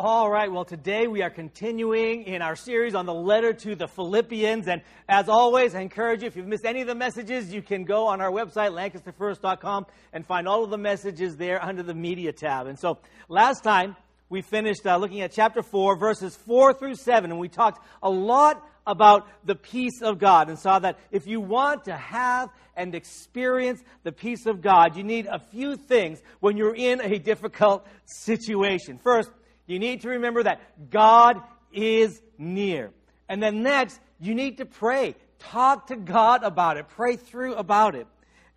All right, well, today we are continuing in our series on the letter to the Philippians. And as always, I encourage you, if you've missed any of the messages, you can go on our website, lancasterfirst.com, and find all of the messages there under the media tab. And so last time we finished uh, looking at chapter 4, verses 4 through 7, and we talked a lot about the peace of God and saw that if you want to have and experience the peace of God, you need a few things when you're in a difficult situation. First, you need to remember that God is near. And then next, you need to pray. Talk to God about it. Pray through about it.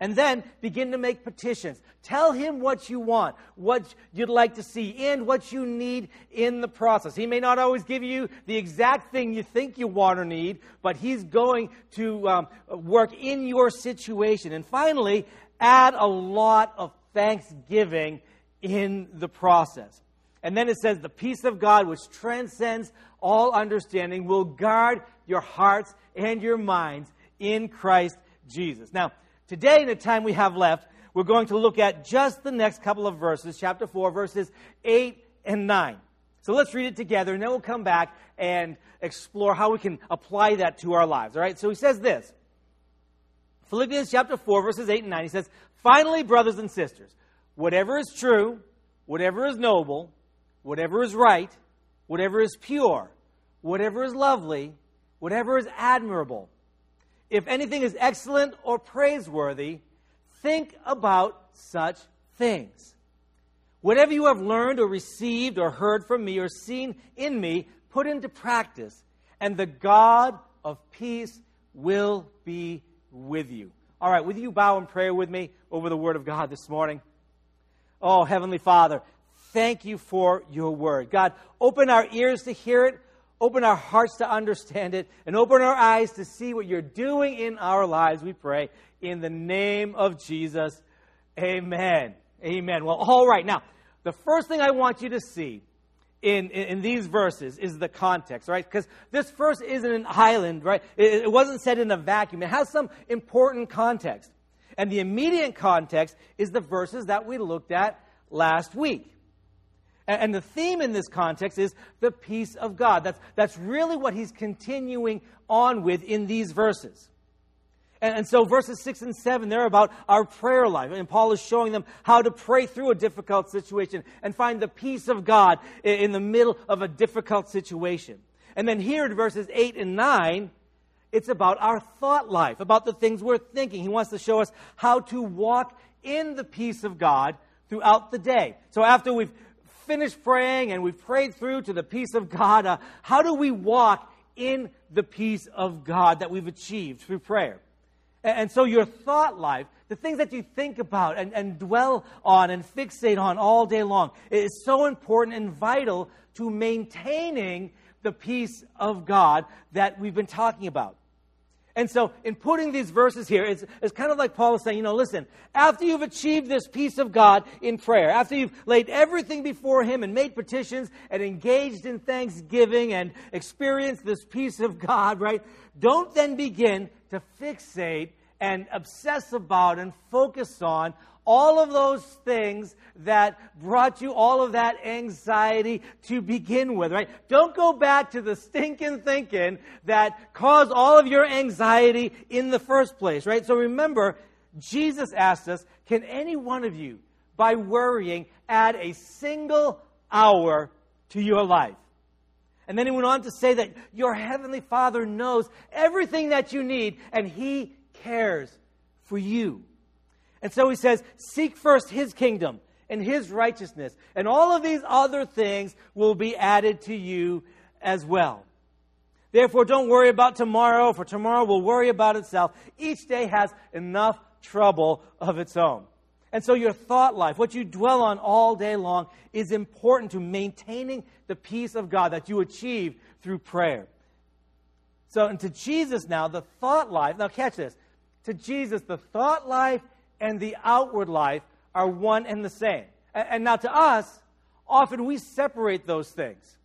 And then begin to make petitions. Tell him what you want, what you'd like to see, and what you need in the process. He may not always give you the exact thing you think you want or need, but he's going to um, work in your situation. And finally, add a lot of thanksgiving in the process. And then it says, the peace of God, which transcends all understanding, will guard your hearts and your minds in Christ Jesus. Now, today, in the time we have left, we're going to look at just the next couple of verses, chapter 4, verses 8 and 9. So let's read it together, and then we'll come back and explore how we can apply that to our lives. All right? So he says this Philippians chapter 4, verses 8 and 9. He says, Finally, brothers and sisters, whatever is true, whatever is noble, whatever is right, whatever is pure, whatever is lovely, whatever is admirable, if anything is excellent or praiseworthy, think about such things. Whatever you have learned or received or heard from me or seen in me, put into practice, and the God of peace will be with you. All right, will you bow in prayer with me over the Word of God this morning? Oh, Heavenly Father, thank you for your word. God, open our ears to hear it, open our hearts to understand it, and open our eyes to see what you're doing in our lives, we pray. In the name of Jesus, amen. Amen. Well, all right. Now, the first thing I want you to see in, in, in, these verses is the context, right? Because this verse isn't an island, right? It, it wasn't said in a vacuum. It has some important context. And the immediate context is the verses that we looked at last week. And the theme in this context is the peace of God. That's, that's really what he's continuing on with in these verses. And, and, so verses 6 and 7, they're about our prayer life. And Paul is showing them how to pray through a difficult situation and find the peace of God in, in the middle of a difficult situation. And then here in verses 8 and 9, it's about our thought life, about the things we're thinking. He wants to show us how to walk in the peace of God throughout the day. So after we've finished praying and we've prayed through to the peace of God, uh, how do we walk in the peace of God that we've achieved through prayer? And, and so your thought life, the things that you think about and, and dwell on and fixate on all day long, is so important and vital to maintaining the peace of God that we've been talking about. And so, in putting these verses here, it's, it's kind of like Paul is saying, you know, listen, after you've achieved this peace of God in prayer, after you've laid everything before Him and made petitions and engaged in thanksgiving and experienced this peace of God, right? Don't then begin to fixate and obsess about and focus on all of those things that brought you all of that anxiety to begin with, right? Don't go back to the stinking thinking that caused all of your anxiety in the first place, right? So remember, Jesus asked us, can any one of you, by worrying, add a single hour to your life? And then he went on to say that your heavenly Father knows everything that you need and he cares for you. And so he says, Seek first his kingdom and his righteousness, and all of these other things will be added to you as well. Therefore, don't worry about tomorrow, for tomorrow will worry about itself. Each day has enough trouble of its own. And so, your thought life, what you dwell on all day long, is important to maintaining the peace of God that you achieve through prayer. So, and to Jesus now, the thought life, now catch this. To Jesus, the thought life and the outward life are one and the same. And, and now to us, often we separate those things.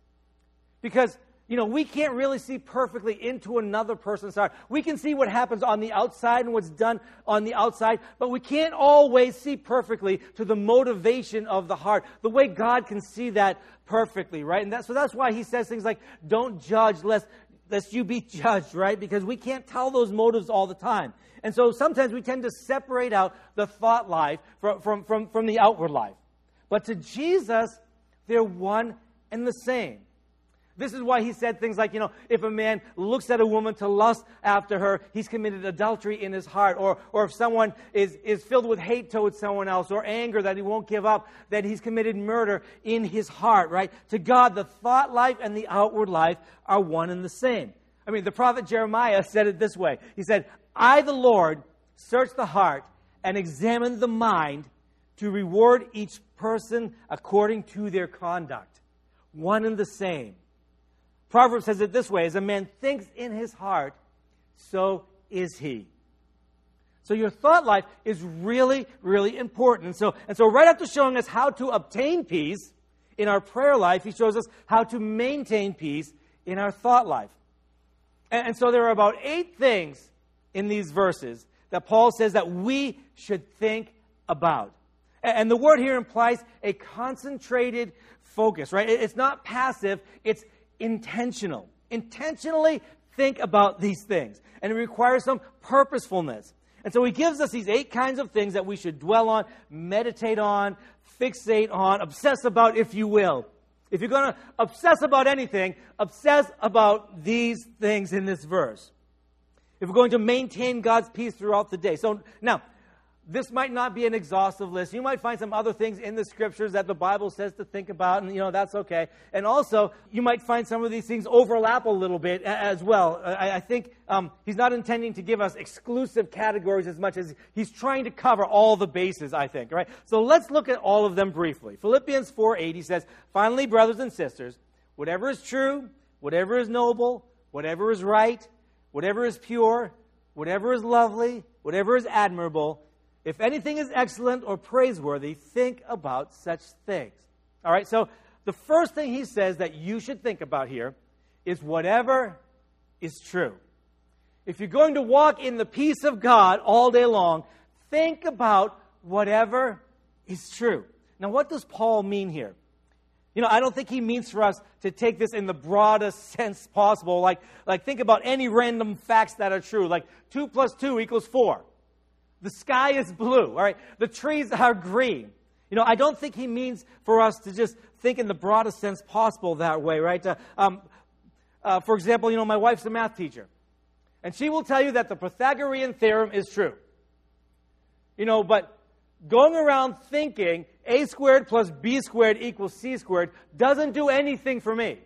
Because you know, we can't really see perfectly into another person's heart. We can see what happens on the outside and what's done on the outside, but we can't always see perfectly to the motivation of the heart, the way God can see that perfectly, right? And that, so that's why he says things like, don't judge lest, lest you be judged, right? Because we can't tell those motives all the time. And so sometimes we tend to separate out the thought life from, from, from, from the outward life. But to Jesus, they're one and the same. This is why he said things like, you know, if a man looks at a woman to lust after her, he's committed adultery in his heart. Or, or if someone is, is filled with hate towards someone else or anger that he won't give up, that he's committed murder in his heart, right? To God, the thought life and the outward life are one and the same. I mean, the prophet Jeremiah said it this way He said, I, the Lord, search the heart and examine the mind to reward each person according to their conduct. One and the same. Proverbs says it this way As a man thinks in his heart, so is he. So your thought life is really, really important. So, and so right after showing us how to obtain peace in our prayer life, he shows us how to maintain peace in our thought life. And, and so there are about eight things in these verses that Paul says that we should think about. And the word here implies a concentrated focus, right? It's not passive, it's intentional. Intentionally think about these things. And it requires some purposefulness. And so he gives us these eight kinds of things that we should dwell on, meditate on, fixate on, obsess about, if you will. If you're going to obsess about anything, obsess about these things in this verse. If we're going to maintain God's peace throughout the day. So now, this might not be an exhaustive list. You might find some other things in the scriptures that the Bible says to think about, and you know, that's okay. And also, you might find some of these things overlap a little bit as well. I, I think um, he's not intending to give us exclusive categories as much as he's trying to cover all the bases, I think, right? So let's look at all of them briefly. Philippians 4 8, he says, Finally, brothers and sisters, whatever is true, whatever is noble, whatever is right, whatever is pure, whatever is lovely, whatever is admirable, if anything is excellent or praiseworthy, think about such things. All right, so the first thing he says that you should think about here is whatever is true. If you're going to walk in the peace of God all day long, think about whatever is true. Now, what does Paul mean here? You know, I don't think he means for us to take this in the broadest sense possible. Like, like think about any random facts that are true. Like 2 plus 2 equals 4. The sky is blue, all right? The trees are green. You know, I don't think he means for us to just think in the broadest sense possible that way, right? Uh, um, uh, for example, you know, my wife's a math teacher, and she will tell you that the Pythagorean theorem is true. You know, but going around thinking a squared plus b squared equals c squared doesn't do anything for me.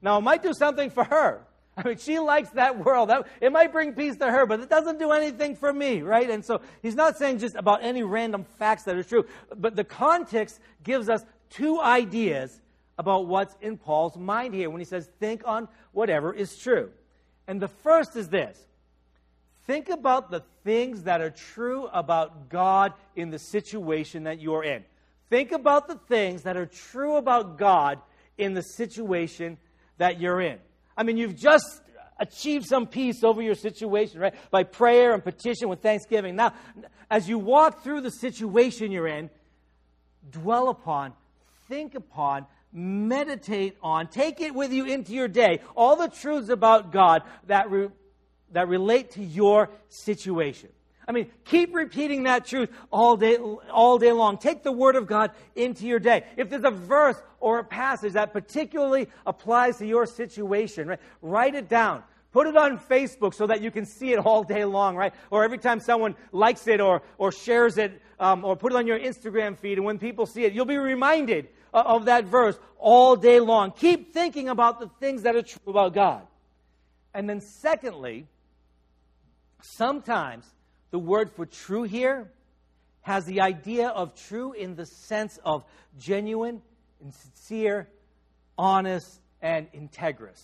Now, it might do something for her, I mean, she likes that world. It might bring peace to her, but it doesn't do anything for me, right? And so he's not saying just about any random facts that are true, but the context gives us two ideas about what's in Paul's mind here when he says, think on whatever is true. And the first is this think about the things that are true about God in the situation that you're in. Think about the things that are true about God in the situation that you're in. I mean, you've just achieved some peace over your situation, right? By prayer and petition with thanksgiving. Now, as you walk through the situation you're in, dwell upon, think upon, meditate on, take it with you into your day. All the truths about God that, re- that relate to your situation. I mean, keep repeating that truth all day, all day long. Take the Word of God into your day. If there's a verse or a passage that particularly applies to your situation, right, write it down. Put it on Facebook so that you can see it all day long, right? Or every time someone likes it or, or shares it, um, or put it on your Instagram feed, and when people see it, you'll be reminded of, of that verse all day long. Keep thinking about the things that are true about God. And then, secondly, sometimes the word for true here has the idea of true in the sense of genuine and sincere, honest and integrous.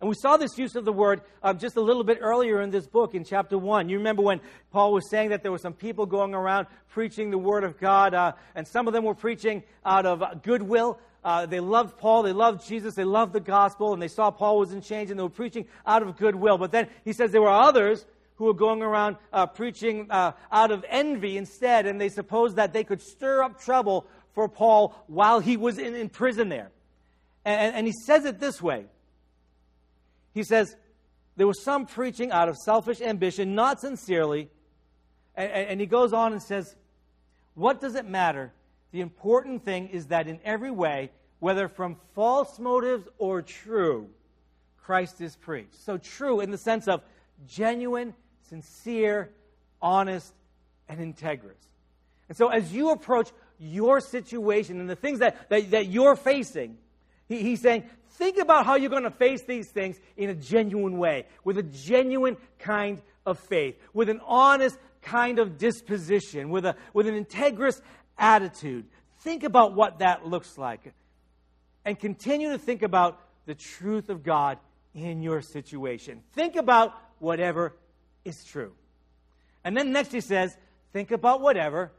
And we saw this use of the word uh, just a little bit earlier in this book in chapter 1. You remember when Paul was saying that there were some people going around preaching the word of God, uh, and some of them were preaching out of goodwill. Uh, they loved Paul, they loved Jesus, they loved the gospel, and they saw Paul was in change, and they were preaching out of goodwill. But then he says there were others who were going around uh, preaching uh, out of envy instead, and they supposed that they could stir up trouble for Paul while he was in, in prison there. And, and he says it this way He says, There was some preaching out of selfish ambition, not sincerely. And, and he goes on and says, What does it matter? The important thing is that in every way, whether from false motives or true, Christ is preached. So, true in the sense of genuine sincere, honest, and integrous. And so, as you approach your situation and the things that, that, that you're facing, he, he's saying, think about how you're going to face these things in a genuine way, with a genuine kind of faith, with an honest kind of disposition, with, a, with an integrous attitude. Think about what that looks like. And continue to think about the truth of God in your situation. Think about whatever is true. And then next he says, think about whatever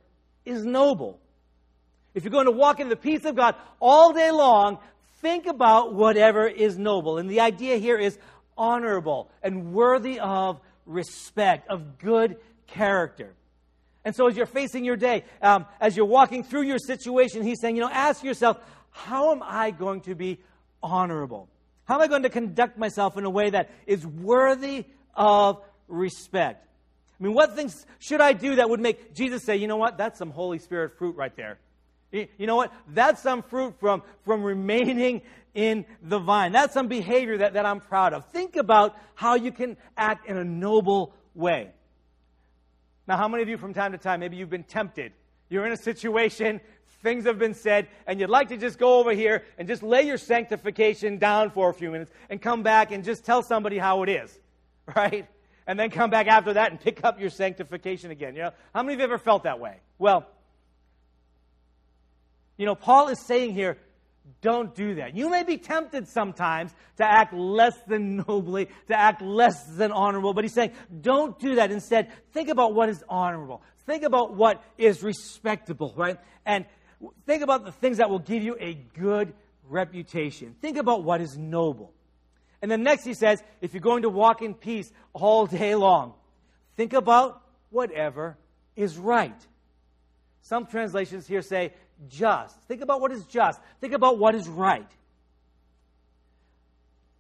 is noble. If you're going to walk in the peace of God all day long, think about whatever is noble. And the idea here is honorable and worthy of respect, of good character. And so, as you're facing your day, um, as you're walking through your situation, he's saying, you know, ask yourself, how am I going to be honorable? How am I going to conduct myself in a way that is worthy of respect. I mean, what things should I do that would make Jesus say, you know what, that's some Holy Spirit fruit right there? You know what? That's some fruit from, from remaining in the vine. That's some behavior that, that I'm proud of. Think about how you can act in a noble way. Now, how many of you from time to time, maybe you've been tempted? You're in a situation, things have been said, and you'd like to just go over here and just lay your sanctification down for a few minutes and come back and just tell somebody how it is, right? And then come back after that and pick up your sanctification again. You know, how many of you ever felt that way? Well, you know, Paul is saying here, don't do that. You may be tempted sometimes to act less than nobly, to act less than honorable, but he's saying, don't do that. Instead, think about what is honorable. Think about what is respectable, right? And think about the things that will give you a good reputation. Think about what is noble. And then next he says, if you're going to walk in peace all day long, think about whatever is right. Some translations here say just. Think about what is just. Think about what is right.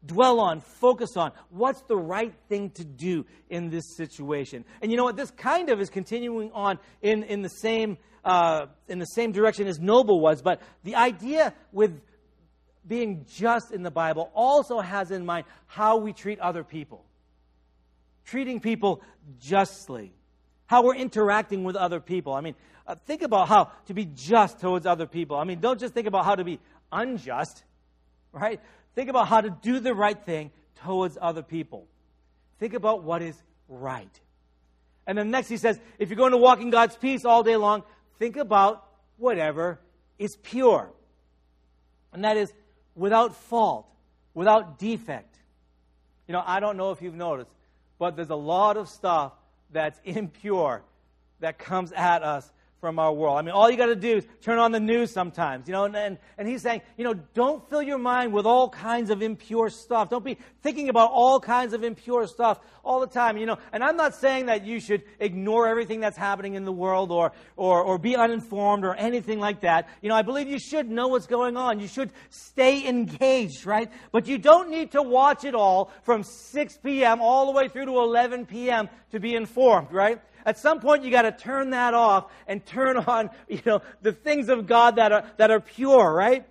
Dwell on, focus on what's the right thing to do in this situation. And you know what? This kind of is continuing on in, in, the, same, uh, in the same direction as Noble was, but the idea with being just in the Bible also has in mind how we treat other people. Treating people justly. How we're interacting with other people. I mean, uh, think about how to be just towards other people. I mean, don't just think about how to be unjust, right? Think about how to do the right thing towards other people. Think about what is right. And then next he says, if you're going to walk in God's peace all day long, think about whatever is pure. And that is without fault, without defect. You know, I don't know if you've noticed, but there's a lot of stuff that's impure that comes at us from our world. I mean, all you got to do is turn on the news sometimes, you know, and, and, and he's saying, you know, don't fill your mind with all kinds of impure stuff. Don't be thinking about all kinds of impure stuff all the time, you know. And I'm not saying that you should ignore everything that's happening in the world or, or, or be uninformed or anything like that. You know, I believe you should know what's going on. You should stay engaged, right? But you don't need to watch it all from 6 p.m. all the way through to 11 p.m. to be informed, right? At some point, you got to turn that off and turn on, you know, the things of God that are, that are pure, right?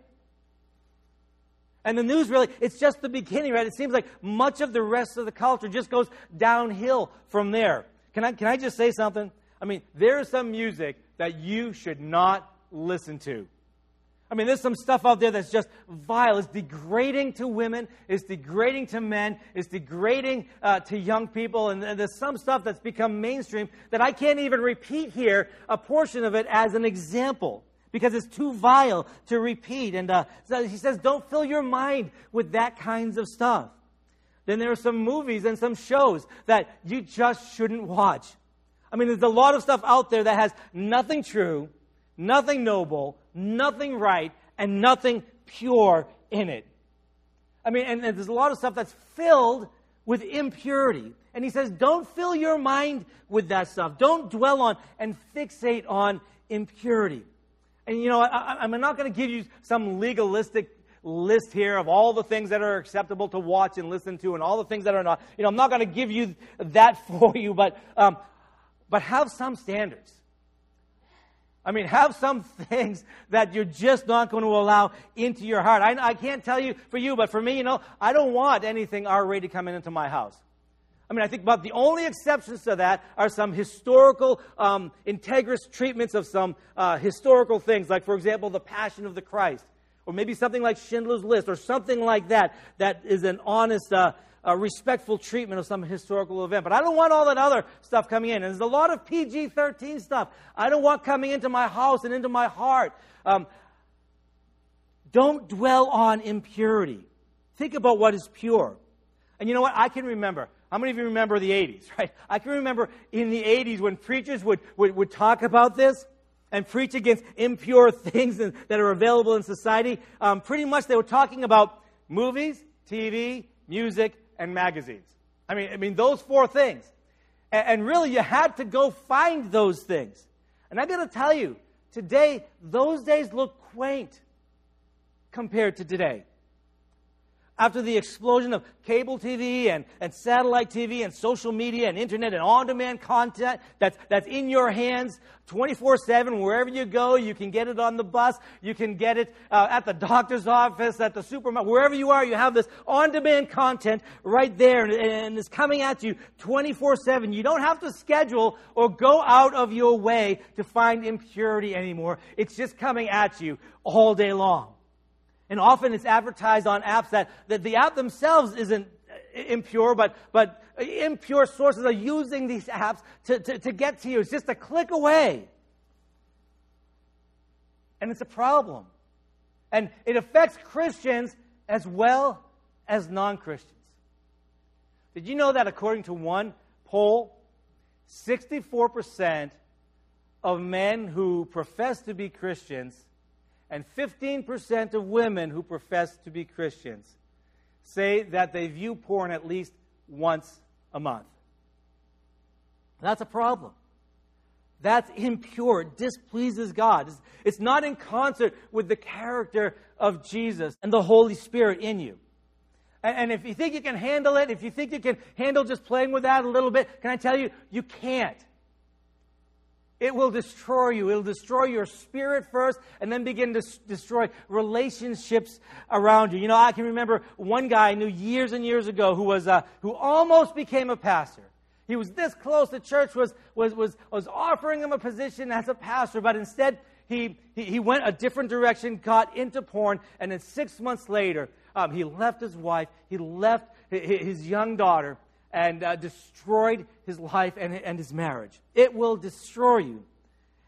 And the news really, it's just the beginning, right? It seems like much of the rest of the culture just goes downhill from there. Can I, can I just say something? I mean, there is some music that you should not listen to. I mean, there's some stuff out there that's just vile. It's degrading to women. It's degrading to men. It's degrading uh, to young people. And, there's some stuff that's become mainstream that I can't even repeat here a portion of it as an example because it's too vile to repeat. And uh, so he says, don't fill your mind with that kinds of stuff. then there are some movies and some shows that you just shouldn't watch. I mean, there's a lot of stuff out there that has nothing true, nothing noble, nothing right, and nothing pure in it. I mean, and, and there's a lot of stuff that's filled with impurity. And he says, don't fill your mind with that stuff. Don't dwell on and fixate on impurity. And you know, I, am not going to give you some legalistic list here of all the things that are acceptable to watch and listen to and all the things that are not. You know, I'm not going to give you that for you, but, um, but have some standards. I mean, have some things that you're just not going to allow into your heart. I, I can't tell you for you, but for me, you know, I don't want anything R rated coming into my house. I mean, I think about the only exceptions to that are some historical, um, integrous treatments of some uh, historical things, like, for example, the Passion of the Christ, or maybe something like Schindler's List, or something like that, that is an honest uh, a respectful treatment of some historical event. But I don't want all that other stuff coming in. And there's a lot of PG 13 stuff I don't want coming into my house and into my heart. Um, don't dwell on impurity. Think about what is pure. And you know what? I can remember. How many of you remember the 80s, right? I can remember in the 80s when preachers would, would, would talk about this and preach against impure things that are available in society. Um, pretty much they were talking about movies, TV, music, and magazines. I mean, I mean those four things. And, and really, you had to go find those things. And I got to tell you, today, those days look quaint compared to today after the explosion of cable TV and, and satellite TV and social media and internet and on demand content that's, that's in your hands 24 7, wherever you go, you can get it on the bus, you can get it uh, at the doctor's office, at the supermarket, wherever you are, you have this on demand content right there and, and it's coming at you 24 7. You don't have to schedule or go out of your way to find impurity anymore. It's just coming at you all day long. And often it's advertised on apps that, that the app themselves isn't impure, but, but impure sources are using these apps to, to, to get to you. It's just a click away. And it's a problem. And it affects Christians as well as non Christians. Did you know that according to one poll, 64% of men who profess to be Christians and 15% of women who profess to be Christians say that they view porn at least once a month. That's a problem. That's impure. It displeases God. It's not in concert with the character of Jesus and the Holy Spirit in you. And if you think you can handle it, if you think you can handle just playing with that a little bit, can I tell you, you can't. It will destroy you. It'll destroy your spirit first and then begin to s- destroy relationships around you. You know, I can remember one guy I knew years and years ago who was, uh, who almost became a pastor. He was this close. The church was, was, was, was offering him a position as a pastor, but instead he, he, he went a different direction, got into porn, and then six months later, um, he left his wife, he left his young daughter, and uh, destroyed his life and, and his marriage. It will destroy you.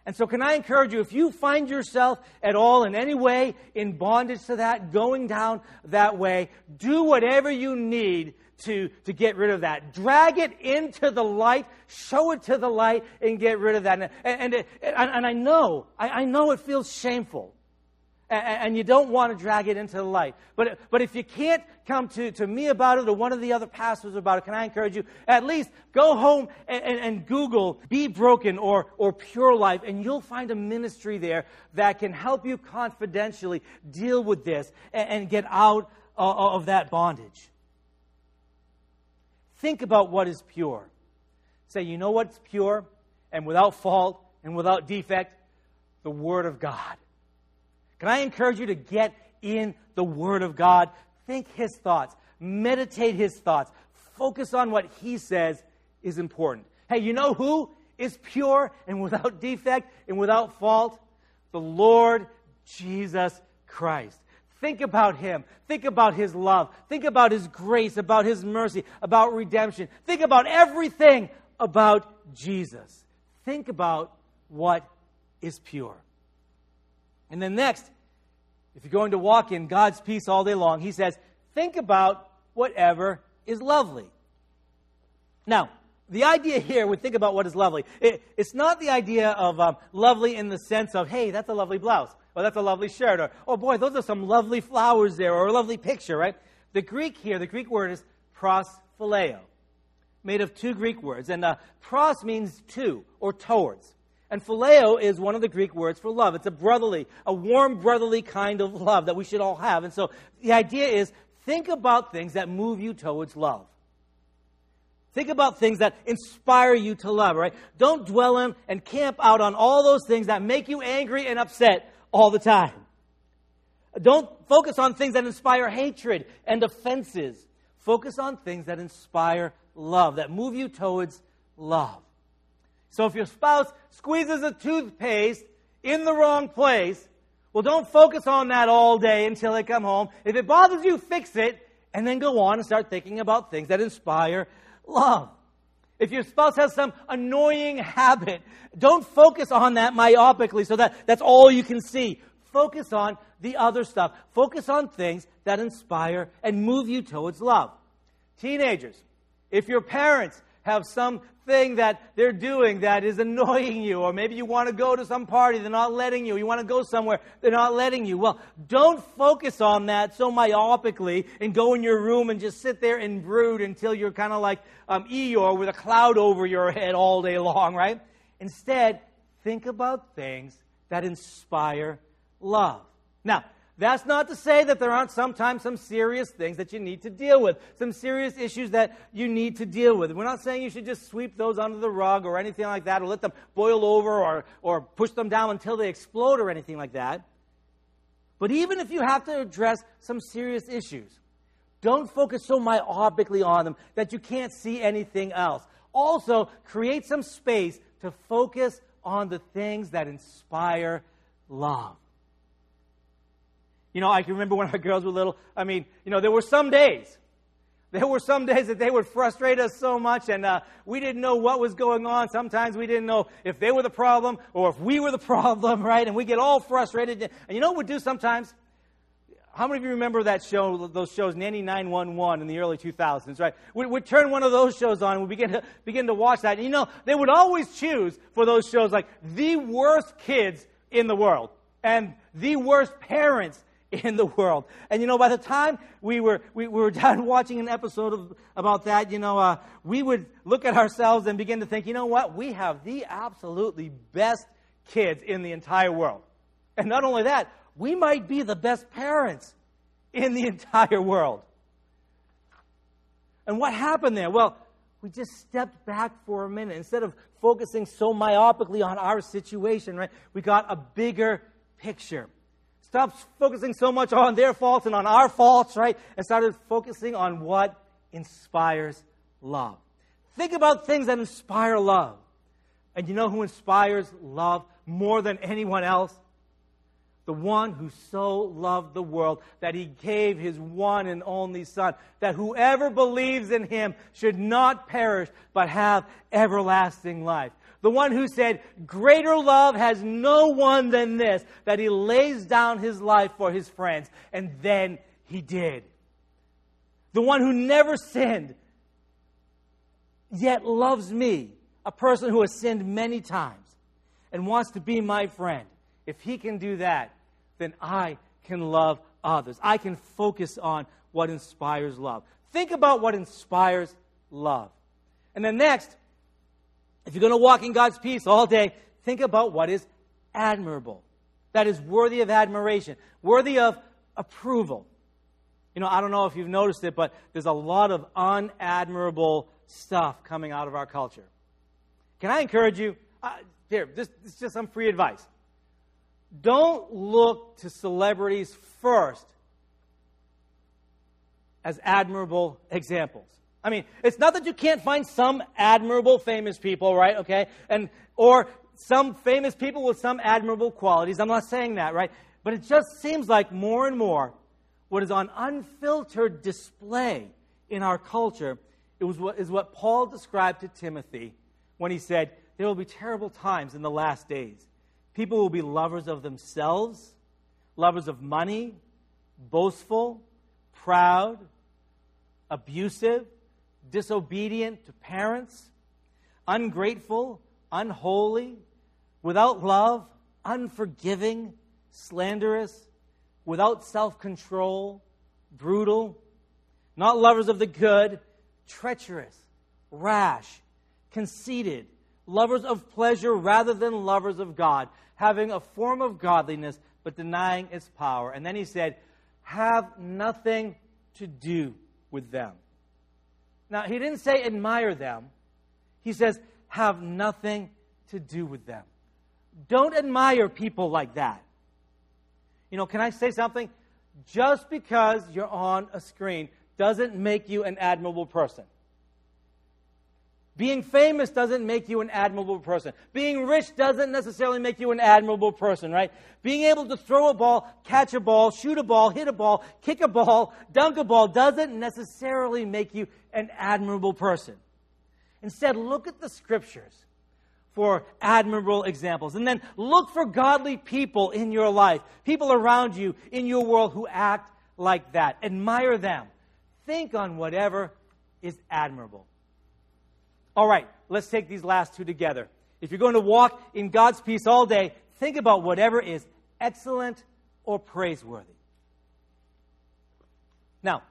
And so, can I encourage you, if you find yourself at all in any way in bondage to that, going down that way, do whatever you need to, to get rid of that. Drag it into the light, show it to the light, and get rid of that. And, and, and, and I know, I, I know it feels shameful and you don't want to drag it into the light. But, but if you can't come to, to me about it or one of the other pastors about it, can I encourage you? At least go home and, and, and Google Be Broken or, or Pure Life, and you'll find a ministry there that can help you confidentially deal with this and, and get out of, of that bondage. Think about what is pure. Say, you know what's pure and without fault and without defect? The Word of God. Can I encourage you to get in the Word of God? Think His thoughts, meditate His thoughts, focus on what He says is important. Hey, you know who is pure and without defect and without fault? The Lord Jesus Christ. Think about Him. Think about His love. Think about His grace, about His mercy, about redemption. Think about everything about Jesus. Think about what is pure. And then next, if you're going to walk in God's peace all day long, he says, think about whatever is lovely. Now, the idea here, we think about what is lovely. It, it's not the idea of um, lovely in the sense of, hey, that's a lovely blouse, or that's a lovely shirt, or, oh boy, those are some lovely flowers there, or a lovely picture, right? The Greek here, the Greek word is prosphileo, made of two Greek words. And uh, pros means to, or towards. And phileo is one of the Greek words for love. It's a brotherly, a warm brotherly kind of love that we should all have. And so the idea is think about things that move you towards love. Think about things that inspire you to love, right? Don't dwell in and camp out on all those things that make you angry and upset all the time. Don't focus on things that inspire hatred and offenses. Focus on things that inspire love, that move you towards love. So if your spouse squeezes a toothpaste in the wrong place, well, don't focus on that all day until they come home. If it bothers you, fix it, and then go on and start thinking about things that inspire love. If your spouse has some annoying habit, don't focus on that myopically so that that's all you can see. Focus on the other stuff. Focus on things that inspire and move you towards love. Teenagers, if your parents have something that they're doing that is annoying you, or maybe you want to go to some party, they're not letting you, you want to go somewhere, they're not letting you. Well, don't focus on that so myopically and go in your room and just sit there and brood until you're kind of like um, Eeyore with a cloud over your head all day long, right? Instead, think about things that inspire love. Now, that's not to say that there aren't sometimes some serious things that you need to deal with, some serious issues that you need to deal with. We're not saying you should just sweep those under the rug or anything like that, or let them boil over or, or push them down until they explode or anything like that. But even if you have to address some serious issues, don't focus so myopically on them that you can't see anything else. Also, create some space to focus on the things that inspire love. You know, I can remember when our girls were little. I mean, you know, there were some days. There were some days that they would frustrate us so much, and uh, we didn't know what was going on. Sometimes we didn't know if they were the problem or if we were the problem, right? And we get all frustrated. And you know what we'd do sometimes? How many of you remember that show, those shows, Nanny 911 in the early 2000s, right? We would turn one of those shows on and we begin to, begin to watch that. And you know, they would always choose for those shows like the worst kids in the world and the worst parents in the world. And you know, by the time we were, we, we were done watching an episode of, about that, you know, uh, we would look at ourselves and begin to think, you know what? We have the absolutely best kids in the entire world. And not only that, we might be the best parents in the entire world. And what happened there? Well, we just stepped back for a minute. Instead of focusing so myopically on our situation, right? We got a bigger picture. Stopped focusing so much on their faults and on our faults, right? And started focusing on what inspires love. Think about things that inspire love. And you know who inspires love more than anyone else? The one who so loved the world that he gave his one and only Son, that whoever believes in him should not perish but have everlasting life. The one who said, Greater love has no one than this, that he lays down his life for his friends. And then he did. The one who never sinned, yet loves me, a person who has sinned many times and wants to be my friend. If he can do that, then I can love others. I can focus on what inspires love. Think about what inspires love. And then next, if you're going to walk in God's peace all day, think about what is admirable, that is worthy of admiration, worthy of approval. You know, I don't know if you've noticed it, but there's a lot of unadmirable stuff coming out of our culture. Can I encourage you? Uh, here, this, this is just some free advice. Don't look to celebrities first as admirable examples. I mean, it's not that you can't find some admirable famous people, right? Okay? And or some famous people with some admirable qualities. I'm not saying that, right? But it just seems like more and more what is on unfiltered display in our culture it was what, is what Paul described to Timothy when he said, There will be terrible times in the last days. People will be lovers of themselves, lovers of money, boastful, proud, abusive, disobedient to parents, ungrateful, unholy, without love, unforgiving, slanderous, without self control, brutal, not lovers of the good, treacherous, rash, conceited, lovers of pleasure rather than lovers of God, having a form of godliness but denying its power. And then he said, Have nothing to do with them. Now, he didn't say admire them. He says, Have nothing to do with them. Don't admire people like that. You know, can I say something? Just because you're on a screen doesn't make you an admirable person. Being famous doesn't make you an admirable person. Being rich doesn't necessarily make you an admirable person, right? Being able to throw a ball, catch a ball, shoot a ball, hit a ball, kick a ball, dunk a ball doesn't necessarily make you an admirable person. Instead, look at the scriptures for admirable examples. And then look for godly people in your life, people around you in your world who act like that. Admire them. Think on whatever is admirable. All right, let's take these last two together. If you're going to walk in God's peace all day, think about whatever is excellent or praiseworthy. Now,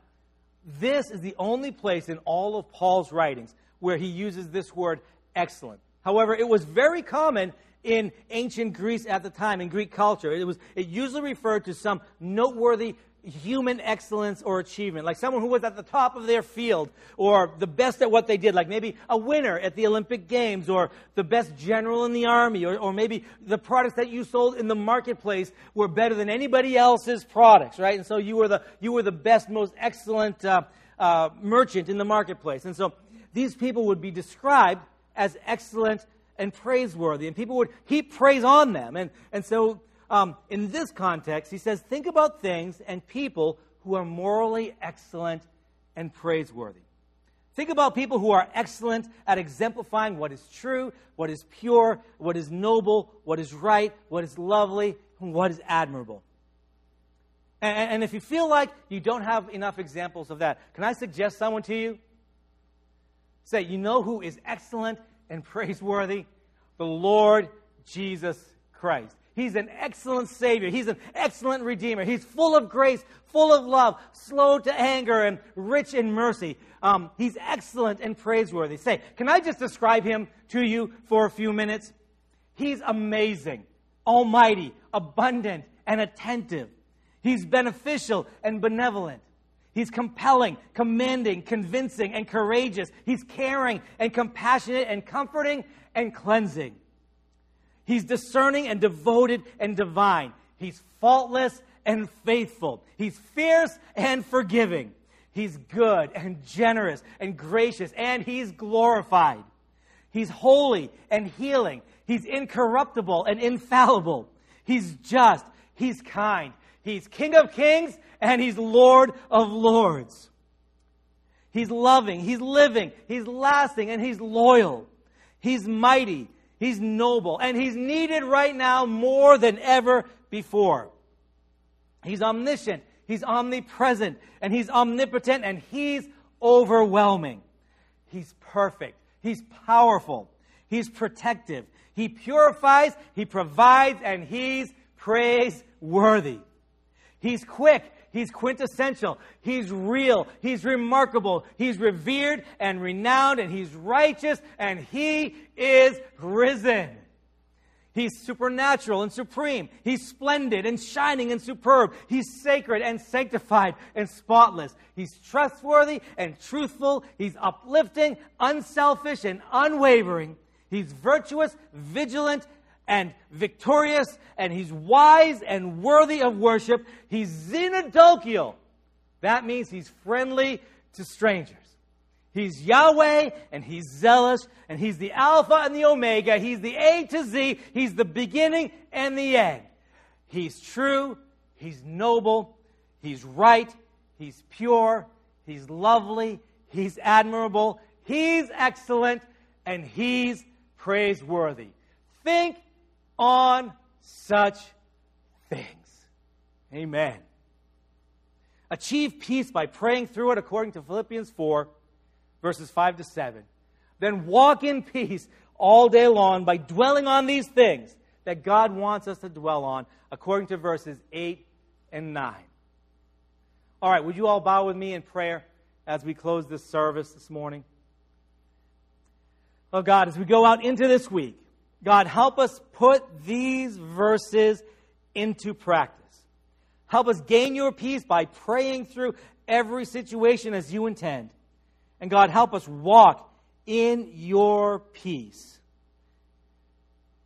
this is the only place in all of Paul's writings where he uses this word excellent. However, it was very common in ancient Greece at the time, in Greek culture. It, was, it usually referred to some noteworthy human excellence or achievement, like someone who was at the top of their field or the best at what they did, like maybe a winner at the Olympic Games or the best general in the army, or, or maybe the products that you sold in the marketplace were better than anybody else's products, right? And so you were the, you were the best, most excellent uh, uh, merchant in the marketplace. And so these people would be described as excellent and praiseworthy, and people would heap praise on them. And, and so, um, in this context, he says, think about things and people who are morally excellent and praiseworthy. Think about people who are excellent at exemplifying what is true, what is pure, what is noble, what is right, what is lovely, and what is admirable. And, and if you feel like you don't have enough examples of that, can I suggest someone to you? Say, you know who is excellent and praiseworthy? The Lord Jesus Christ. He's an excellent Savior. He's an excellent Redeemer. He's full of grace, full of love, slow to anger, and rich in mercy. Um, he's excellent and praiseworthy. Say, can I just describe him to you for a few minutes? He's amazing, almighty, abundant, and attentive. He's beneficial and benevolent. He's compelling, commanding, convincing, and courageous. He's caring and compassionate and comforting and cleansing. He's discerning and devoted and divine. He's faultless and faithful. He's fierce and forgiving. He's good and generous and gracious, and he's glorified. He's holy and healing. He's incorruptible and infallible. He's just. He's kind. He's King of kings and He's Lord of lords. He's loving, He's living, He's lasting, and He's loyal. He's mighty, He's noble, and He's needed right now more than ever before. He's omniscient, He's omnipresent, and He's omnipotent, and He's overwhelming. He's perfect, He's powerful, He's protective, He purifies, He provides, and He's praiseworthy. He's quick. He's quintessential. He's real. He's remarkable. He's revered and renowned, and he's righteous, and he is risen. He's supernatural and supreme. He's splendid and shining and superb. He's sacred and sanctified and spotless. He's trustworthy and truthful. He's uplifting, unselfish, and unwavering. He's virtuous, vigilant, and victorious, and he's wise and worthy of worship. He's xenodochial. That means he's friendly to strangers. He's Yahweh, and he's zealous, and he's the Alpha and the Omega. He's the A to Z. He's the beginning and the end. He's true, he's noble, he's right, he's pure, he's lovely, he's admirable, he's excellent, and he's praiseworthy. Think on such things. Amen. Achieve peace by praying through it according to Philippians 4, verses 5 to 7. Then walk in peace all day long by dwelling on these things that God wants us to dwell on according to verses 8 and 9. All right, would you all bow with me in prayer as we close this service this morning? Oh God, as we go out into this week, God, help us put these verses into practice. Help us gain your peace by praying through every situation as you intend. And God, help us walk in your peace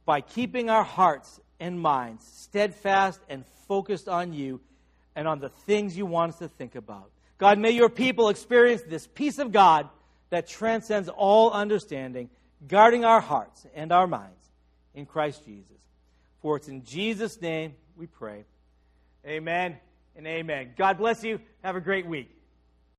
by keeping our hearts and minds steadfast and focused on you and on the things you want us to think about. God, may your people experience this peace of God that transcends all understanding, guarding our hearts and our minds in Christ Jesus. For it's in Jesus' name we pray. Amen and amen. God bless you. Have a great week.